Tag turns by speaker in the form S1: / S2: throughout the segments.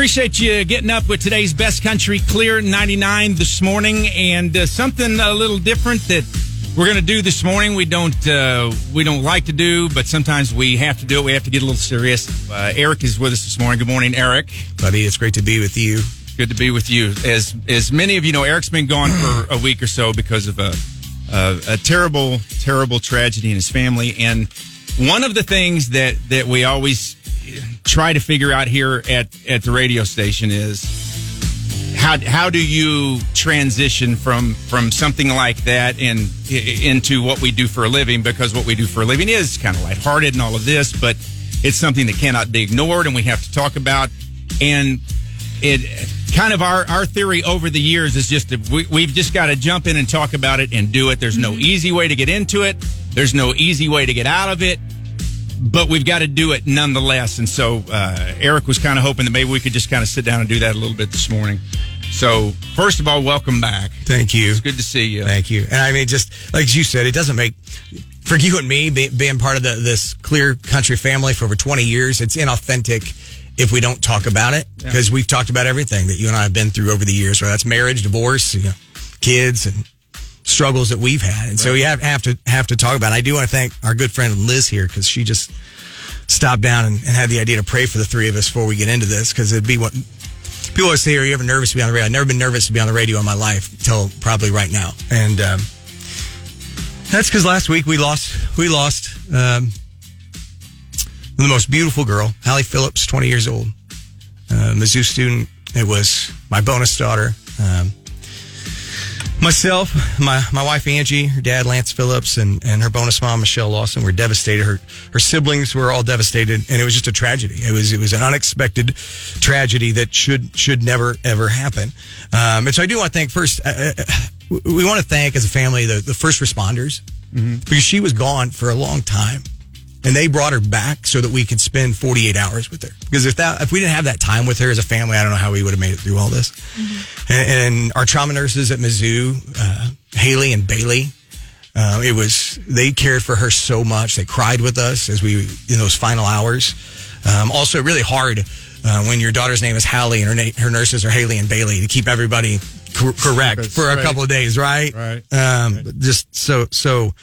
S1: appreciate you getting up with today's best country clear 99 this morning and uh, something a little different that we're going to do this morning. We don't uh, we don't like to do, but sometimes we have to do it. We have to get a little serious. Uh, Eric is with us this morning. Good morning, Eric.
S2: Buddy, it's great to be with you.
S1: Good to be with you. As as many of you know, Eric's been gone for a week or so because of a a, a terrible terrible tragedy in his family. And one of the things that that we always try to figure out here at at the radio station is how how do you transition from from something like that and into what we do for a living? Because what we do for a living is kind of lighthearted and all of this but it's something that cannot be ignored and we have to talk about. And it kind of our our theory over the years is just that we, we've just got to jump in and talk about it and do it. There's no mm-hmm. easy way to get into it. There's no easy way to get out of it but we've got to do it nonetheless. And so uh, Eric was kind of hoping that maybe we could just kind of sit down and do that a little bit this morning. So first of all, welcome back.
S2: Thank you.
S1: It's good to see you.
S2: Thank you. And I mean, just like you said, it doesn't make for you and me be, being part of the, this clear country family for over 20 years. It's inauthentic if we don't talk about it because yeah. we've talked about everything that you and I have been through over the years. Whether that's marriage, divorce, you know, kids, and struggles that we've had. And right. so we have, have to have to talk about it. I do want to thank our good friend Liz here because she just stopped down and, and, had the idea to pray for the three of us before we get into this because it'd be what people always say, Are you ever nervous to be on the radio? I've never been nervous to be on the radio in my life until probably right now. And um, that's because last week we lost we lost um, the most beautiful girl, Hallie Phillips, 20 years old, uh, Mizzou student. It was my bonus daughter. Um, Myself, my, my wife Angie, her dad Lance Phillips, and, and her bonus mom Michelle Lawson were devastated. Her her siblings were all devastated, and it was just a tragedy. It was it was an unexpected tragedy that should should never ever happen. Um, and so I do want to thank first. Uh, uh we want to thank as a family the, the first responders mm-hmm. because she was gone for a long time and they brought her back so that we could spend 48 hours with her. Because if that, if we didn't have that time with her as a family, I don't know how we would have made it through all this. Mm-hmm. And, and, our trauma nurses at Mizzou, uh, Haley and Bailey, uh, it was they cared for her so much. They cried with us as we in those final hours. Um, also, really hard uh, when your daughter's name is Hallie and her na- her nurses are Haley and Bailey to keep everybody cor- correct for a right. couple of days, right?
S1: Right.
S2: Um,
S1: right.
S2: Just so so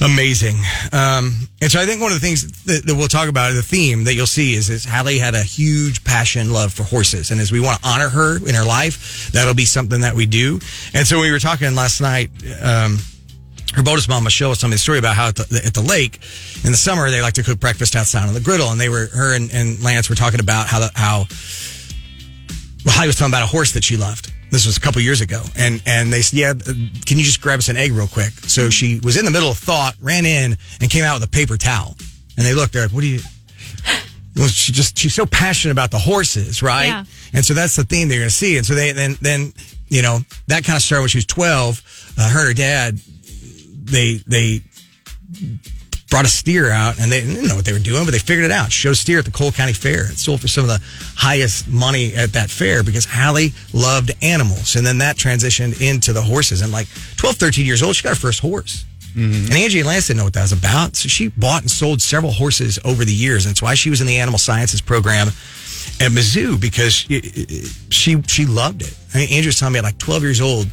S2: amazing. Um, and so I think one of the things that, that, we'll talk about, the theme that you'll see is, is Hallie had a huge passion, love for horses. And as we want to honor her in her life, that'll be something that we do. And so we were talking last night, um, her bonus mom Michelle was telling me the story about how at the, at the, lake in the summer they like to cook breakfast outside on the griddle, and they were her and, and Lance were talking about how the, how well, Hallie was talking about a horse that she loved, this was a couple years ago, and and they said, "Yeah, can you just grab us an egg real quick?" So she was in the middle of thought, ran in, and came out with a paper towel. And they looked, they're like, "What do you?" Well, she just she's so passionate about the horses, right?
S3: Yeah.
S2: And so that's the theme they're going to see. And so they then then you know that kind of started when she was twelve. Uh, her and her dad, they they brought a steer out and they didn't know what they were doing, but they figured it out. Showed a steer at the Cole County Fair. It sold for some of the highest money at that fair because Hallie loved animals. And then that transitioned into the horses. And like 12, 13 years old, she got her first horse. Mm-hmm. And Angie and Lance didn't know what that was about. So she bought and sold several horses over the years. And that's why she was in the animal sciences program at Mizzou because she, she loved it. I mean, Andrew's telling me at like 12 years old,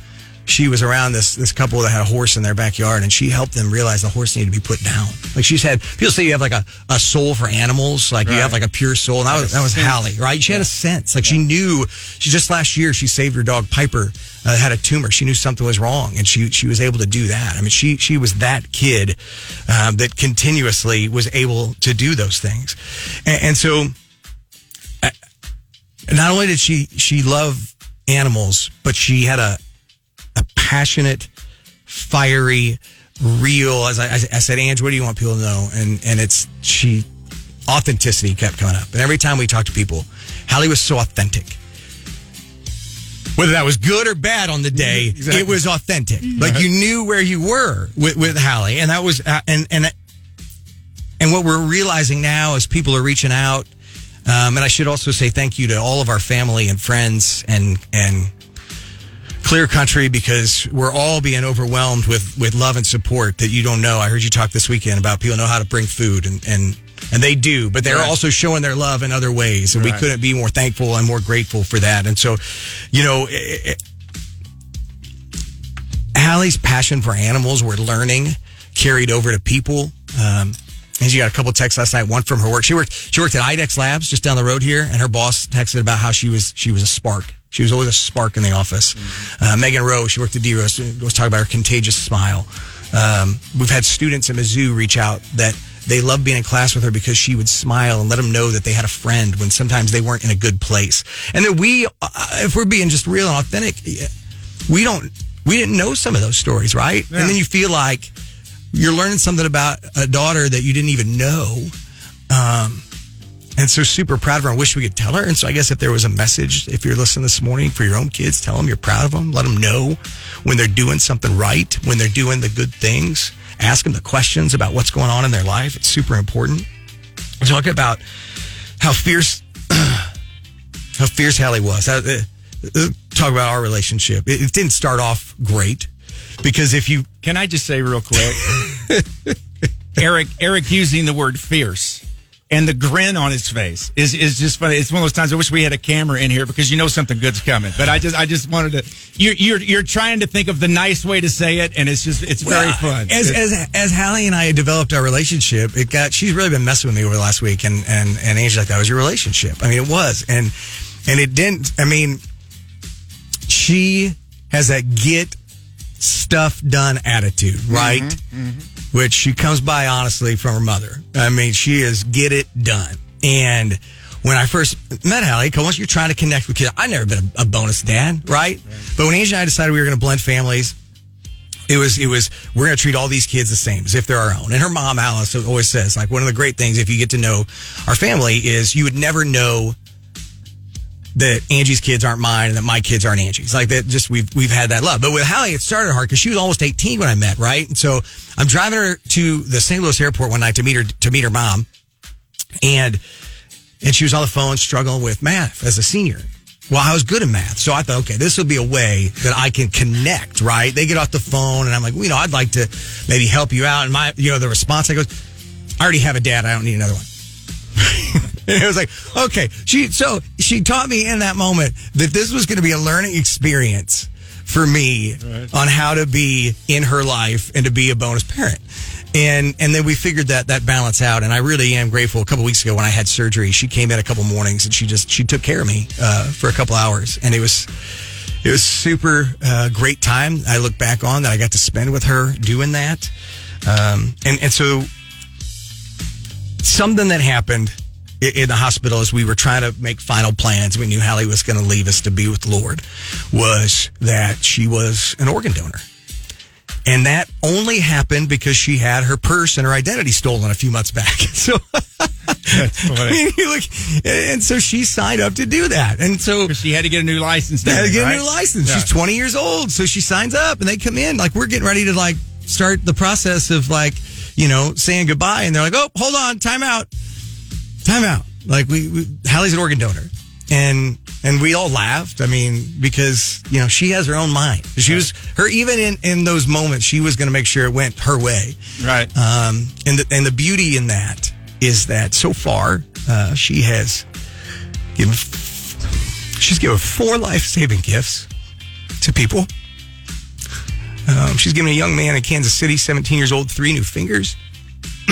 S2: she was around this this couple that had a horse in their backyard and she helped them realize the horse needed to be put down. Like she's had people say you have like a, a soul for animals, like right. you have like a pure soul. And that was that was Hallie, right? She had a sense. Like yeah. she knew she just last year she saved her dog Piper uh, had a tumor. She knew something was wrong and she she was able to do that. I mean she she was that kid um, that continuously was able to do those things. And, and so uh, not only did she she love animals, but she had a passionate, fiery, real. As I, I said, Ange, what do you want people to know? And and it's she authenticity kept coming up. And every time we talked to people, Hallie was so authentic. Whether that was good or bad on the day, exactly. it was authentic. Mm-hmm. Like you knew where you were with, with Hallie, and that was uh, and and and what we're realizing now is people are reaching out. Um, and I should also say thank you to all of our family and friends and and clear country because we're all being overwhelmed with, with love and support that you don't know. I heard you talk this weekend about people know how to bring food and, and, and they do, but they're
S1: Right.
S2: also showing their love in other ways, and we couldn't be more thankful and more grateful for that. And so, you know, eh, eh, eh, it, it, Allie's passion for animals, we're learning, carried over to people. Um, and she got a couple texts last night. One from her work. She worked. She worked at IDEXX Labs just down the road here, and her boss texted about how she was she was a spark. She was always a spark in the office. Uh, Megan Rowe. She worked at D Rose. Was talking about her contagious smile. Um, we've had students at Mizzou reach out that they loved being in class with her because she would smile and let them know that they had a friend when sometimes they weren't in a good place. And that we, uh, if we're being just real and authentic, we don't we didn't know some of those stories, right? And then you feel like you're learning something about a daughter that you didn't even know. Um, and so super proud of her. I wish we could tell her. And so I guess if there was a message, if you're listening this morning for your own kids, tell them you're proud of them. Let them know when they're doing something right, when they're doing the good things. Ask them the questions about what's going on in their life. It's super important. Talk about how fierce, how fierce Hallie was. Uh, uh, Talk about our relationship. It, it didn't start off great because if you
S1: Can I just say real quick? Eric Eric using the word fierce and the grin on his face is is just funny. It's one of those times I wish we had a camera in here because you know something good's coming. But I just I just wanted to you're you're you're trying to think of the nice way to say it and it's just it's very fun.
S2: As,
S1: It's-
S2: as as Hallie and I developed our relationship, it got she's really been messing with me over the last week, and and and Angie's like, "That was your relationship." I mean, it was, and and it didn't. I mean, she has that get stuff done attitude, right? Mm-hmm, mm-hmm. Which she comes by honestly from her mother. I mean, she is get it done. And when I first met Hallie, because once you're trying to connect with kids, I've never been a, a bonus dad, right? But when Angie and I decided we were going to blend families, it was it was we're going to treat all these kids the same as if they're our own. And her mom Alice always says like one of the great things if you get to know our family is you would never know that Angie's kids aren't mine and that my kids aren't Angie's. Like that, just we've we've had that love. But with Hallie, it started hard because she was almost 18 when I met, right? And so I'm driving her to the St. Louis airport one night to meet her to meet her mom, and and she was on the phone struggling with math as a senior. Well, I was good in math, so I thought, okay, this will be a way that I can connect. Right? They get off the phone, and I'm like, well, you know, I'd like to maybe help you out. And my, you know, the response I goes, I already have a dad. I don't need another one. And it was like, okay, she so she taught me in that moment that this was going to be a learning experience for me on how to be in her life and to be a bonus parent. And and then we figured that that balance out, and I really am grateful. A couple weeks ago when I had surgery, she came in a couple mornings and she just she took care of me uh, for a couple hours, and it was it was super uh, great time. I look back on that I got to spend with her doing that, um, and and so something that happened in the hospital as we were trying to make final plans. We knew Hallie was going to leave us to be with the Lord. Was that she was an organ donor. And that only happened because she had her purse and her identity stolen a few months back. So, I mean, you look, and so she signed up to do that. And so
S1: she had to get a new license.
S2: had to get
S1: right?
S2: a new license.
S1: Yeah.
S2: She's 20 years old. So she signs up and they come in. Like, we're getting ready to like start the process of like, you know, saying goodbye. And they're like, oh, hold on, time out. Time out. Like, we, we Hallie's an organ donor. And, and we all laughed. I mean, because, you know, she has her own mind. She was, her, even in, in those moments, she was going to make sure it went her way.
S1: Right.
S2: Um, and the, and the beauty in that is that so far, uh, she has given, she's given four life saving gifts to people. Um, she's given a young man in Kansas City, 17 years old, three new fingers.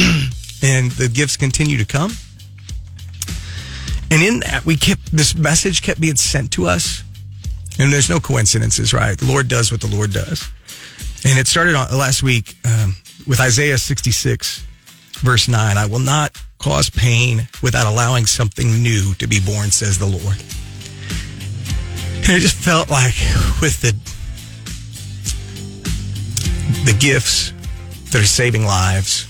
S2: and the gifts continue to come. And in that, we kept, this message kept being sent to us. And there's no coincidences, right? The Lord does what the Lord does. And it started on last week um, with Isaiah 66, verse 9. I will not cause pain without allowing something new to be born, says the Lord. And it just felt like with the the gifts that are saving lives,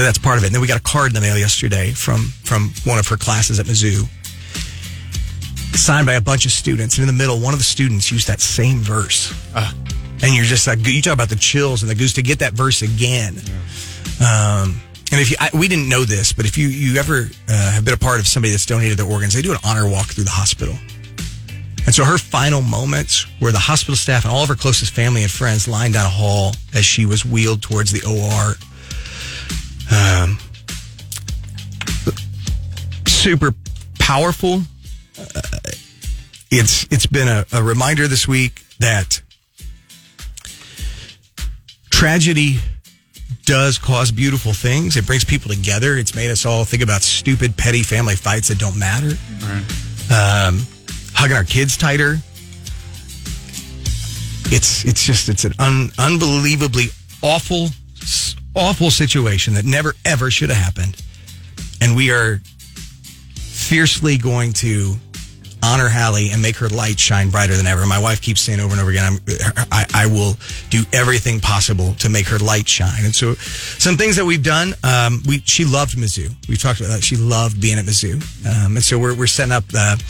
S2: that that's part of it. And then we got a card in the mail yesterday from from one of her classes at Mizzou signed by a bunch of students. And in the middle, one of the students used that same verse. And you're just like, you talk about the chills and the goose to get that verse again. Um, and if you, I, we didn't know this, but if you, you ever uh, have been a part of somebody that's donated their organs, they do an honor walk through the hospital. And so her final moments were the hospital staff and all of her closest family and friends lined down a hall as she was wheeled towards the OR. Um, super powerful. Uh, it's it's been a, a reminder this week that tragedy does cause beautiful things. It brings people together. It's made us all think about stupid, petty family fights that don't matter. Um, hugging our kids tighter. It's it's just it's an un, unbelievably awful, awful situation that never ever should have happened, and we are fiercely going to honor Hallie and make her light shine brighter than ever. My wife keeps saying over and over again, I, I will do everything possible to make her light shine. And so, some things that we've done, um, we she loved Mizzou. We've talked about that. She loved being at Mizzou, um, and so we're we're setting up the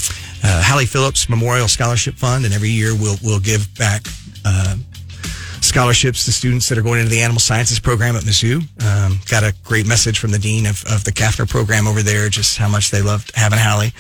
S2: uh, Hallie Phillips Memorial Scholarship Fund, and every year we'll we'll give back. Uh, scholarships to students that are going into the animal sciences program at Mizzou. Um, got a great message from the dean of, of the CAFNR program over there, just how much they loved having Hallie.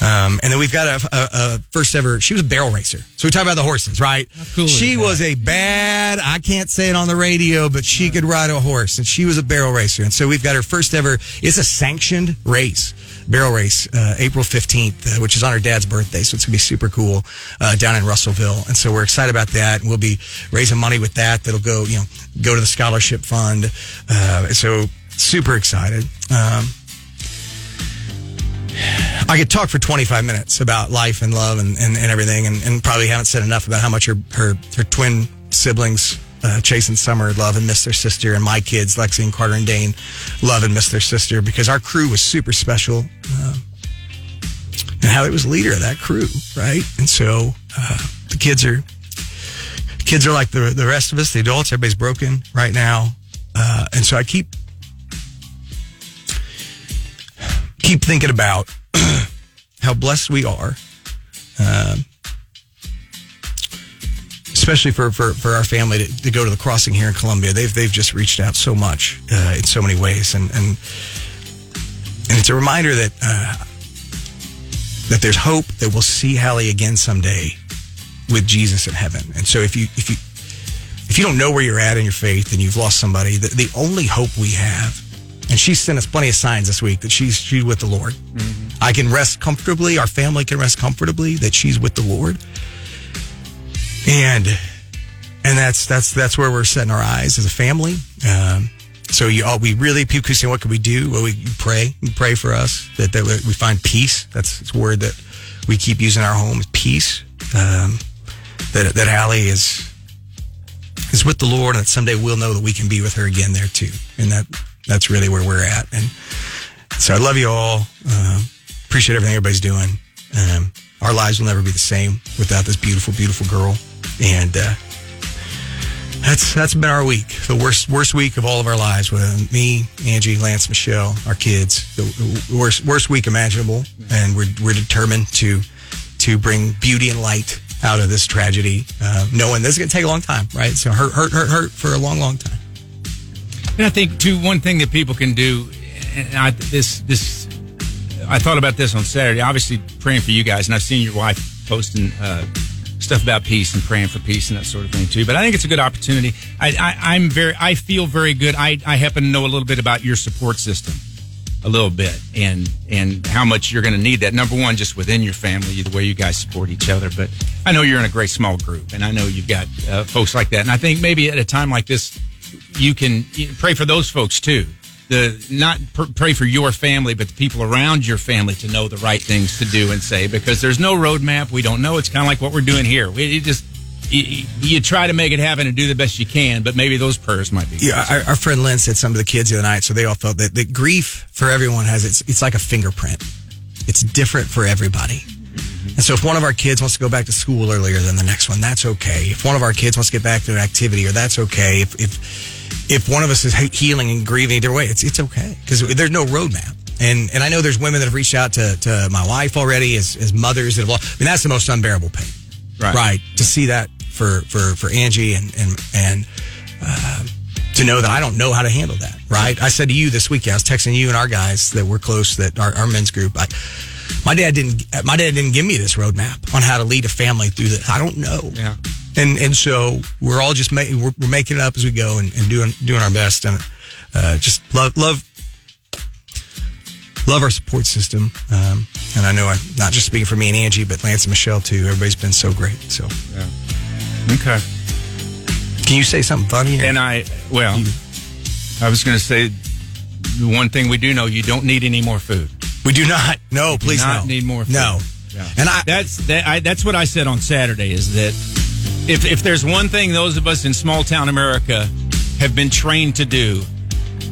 S2: Um, and then we've got a, a, a first ever, she was a barrel racer. So we talk about the horses, right?
S3: cool
S2: she was a bad, I can't say it on the radio, but she could ride a horse and she was a barrel racer. And so we've got her first ever, it's a sanctioned race. Barrel race, uh, April 15th, uh, which is on her dad's birthday. So it's going to be super cool, uh, down in Russellville. And so we're excited about that. We'll be raising money with that. That'll go, you know, go to the scholarship fund. Uh, so super excited. Um, I could talk for 25 minutes about life and love and, and, and everything, and, and probably haven't said enough about how much her her, her twin siblings, uh, Chase and Summer, love and miss their sister, and my kids, Lexi and Carter and Dane, love and miss their sister because our crew was super special. Um, and Hallie was leader of that crew, right? And so uh, the kids are kids are like the the rest of us, the adults. Everybody's broken right now, uh, and so I keep keep thinking about how blessed we are, um, especially for, for, for our family to, to go to the crossing here in Columbia. They've they've just reached out so much uh, in so many ways, and and and it's a reminder that uh, that there's hope that we'll see Hallie again someday with Jesus in heaven. And so if you if you if you don't know where you're at in your faith and you've lost somebody, the, the only hope we have, and she's sent us plenty of signs this week that she's she's with the Lord. I can rest comfortably. Our family can rest comfortably that she's with the Lord. And and that's that's that's where we're setting our eyes as a family. Um, so you all we really people what can we do? Well, we pray, you pray for us that that we find peace. That's a word that we keep using in our home is peace. Um, that that Hallie is is with the Lord, and that someday we'll know that we can be with her again there too. And that that's really where we're at. And so I love you all. Um, appreciate everything everybody's doing. Um, our lives will never be the same without this beautiful, beautiful girl. And uh, that's that's been our week, the worst worst week of all of our lives. With me, Angie, Lance, Michelle, our kids, the, the worst worst week imaginable, and we're we're determined to to bring beauty and light out of this tragedy, uh, knowing this is going to take a long time, right? So hurt, hurt, hurt, hurt for a long, long time.
S1: And I think too, one thing that people can do, and I, this this, I thought about this on Saturday. Obviously, praying for you guys, and I've seen your wife posting uh, stuff about peace and praying for peace and that sort of thing too. But I think it's a good opportunity. I, I'm very, I feel very good. I, I happen to know a little bit about your support system, a little bit, and and how much you're going to need that. Number one, just within your family, the way you guys support each other. But I know you're in a great small group, and I know you've got uh, folks like that. And I think maybe at a time like this you can pray for those folks too. The not pr- pray for your family, but the people around your family to know the right things to do and say because there's no roadmap. We don't know. It's kind of like what we're doing here. We just you, you try to make it happen and do the best you can, but maybe those prayers might be.
S2: Yeah, our, our friend Lynn said something to the kids the other night, so they all felt that, that grief for everyone has it's it's like a fingerprint. It's different for everybody. And so if one of our kids wants to go back to school earlier than the next one, that's okay. If one of our kids wants to get back to an activity, or that's okay. If if if one of us is healing and grieving either way, it's it's okay because there's no roadmap. And and I know there's women that have reached out to, to my wife already as, as mothers that have. lost- I mean that's the most unbearable pain,
S1: Right.
S2: Right. To see that for for for Angie and and and um, to know that I don't know how to handle that. Right. I said to you this week, I was texting you and our guys that we're close, that our, our men's group. I, my dad didn't. My dad didn't give me this roadmap on how to lead a family through this. I don't know.
S1: Yeah.
S2: And and so we're all just ma- we're, we're making it up as we go and, and doing doing our best. And uh, just love love love our support system. Um, and I know I'm not just speaking for me and Angie, but Lance and Michelle too. Everybody's been so great. So, yeah
S1: Okay.
S2: can you say something funny?
S1: And I, well, I was going to say the one thing we do know: you don't need any more food.
S2: we do not. No, please
S1: not
S2: no.
S1: need more food.
S2: No.
S1: Yeah.
S2: And I,
S1: That's that. I, that's what I said on Saturday. Is that if if there's one thing those of us in small town America have been trained to do,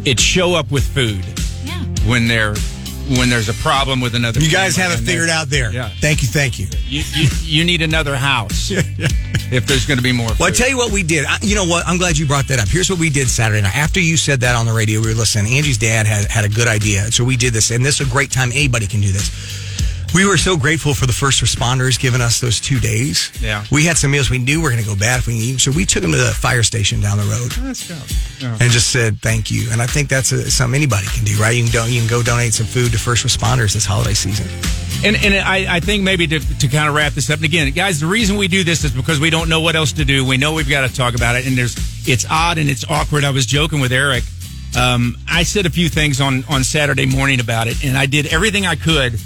S1: it's show up with food
S3: Yeah.
S1: when there when there's a problem with another.
S2: you guys have it figured
S1: there-
S2: out there.
S1: Yeah.
S2: Thank you. Thank you.
S1: You, you you need another house if there's going to be more.
S2: Well, I tell you what we did. I, you know what? I'm glad you brought that up. Here's what we did Saturday night. After you said that on the radio, we were listening. Angie's dad had, had a good idea. So we did this, and this is a great time. Anybody can do this. We were so grateful for the first responders giving us those two days.
S1: Yeah.
S2: We had some meals we knew were going to go bad if we eat. So we took them to the fire station down the road
S1: Let's go. Yeah.
S2: and just said thank you. And I think that's a, something anybody can do, right? You can, you can go donate some food to first responders this holiday season.
S1: And and I, I think maybe to, to kind of wrap this up and again, guys, the reason we do this is because we don't know what else to do. We know we've got to talk about it, and there's it's odd and it's awkward. I was joking with Eric. Um, I said a few things on on Saturday morning about it, and I did everything I could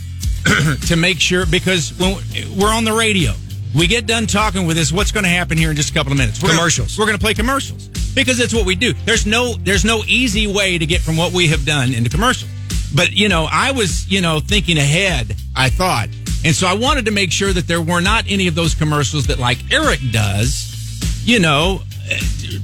S1: to make sure because when we're on the radio, we get done talking with this. What's going to happen here in just a couple of minutes? We're
S2: Commercials.
S1: Gonna, we're going to play commercials because that's what we do. There's no there's no easy way to get from what we have done into commercials. But you know, I was you know thinking ahead. I thought, and so I wanted to make sure that there were not any of those commercials that like Eric does. You know, eh,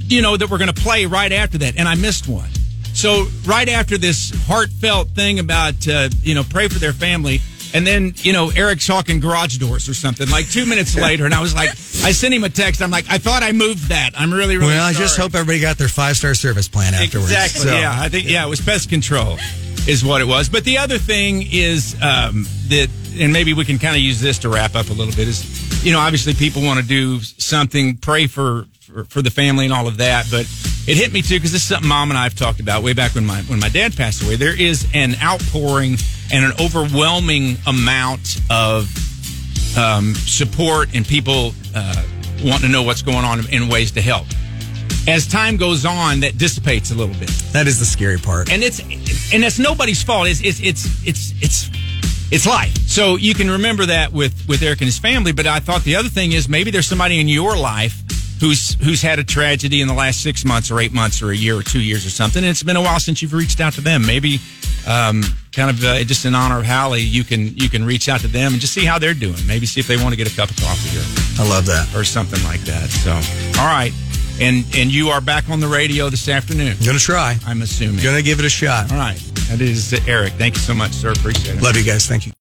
S1: you know that we're going to play right after that, and I missed one. So right after this heartfelt thing about uh, you know pray for their family, and then you know Eric's talking garage doors or something. Like two minutes later, and I was like, I sent him a text. I'm like, I thought I moved that. I'm really really.
S2: Well, I just hope everybody got their five star service plan afterwards.
S1: Exactly.
S2: So-
S1: Yeah, I think yeah, it was pest control, is what it was. But the other thing is um, that, and maybe we can kind of use this to wrap up a little bit. Is you know, obviously people want to do something, pray for, for for the family and all of that, but it hit me too because this is something Mom and I have talked about way back when my when my dad passed away. There is an outpouring and an overwhelming amount of um, support and people uh, want to know what's going on in ways to help. As time goes on, that dissipates a little bit,
S2: That is the scary part.
S1: and it's and that's nobody's fault. It's it's it's it's it's it's life. So you can remember that with with Eric and his family. But I thought the other thing is maybe there's somebody in your life who's who's had a tragedy in the last six months or eight months or a year or two years or something. And it's been a while since you've reached out to them. Maybe um, kind of uh, just in honor of Hallie, you can you can reach out to them and just see how they're doing. Maybe see if they want to get a cup of coffee or
S2: I love that.
S1: or something like that. So, all right, and and you are back on the radio this afternoon.
S2: Gonna try.
S1: I'm assuming.
S2: Gonna give it a shot.
S1: All right, that is Eric. Thank you so much, sir. Appreciate it.
S2: Love you guys. Thank you.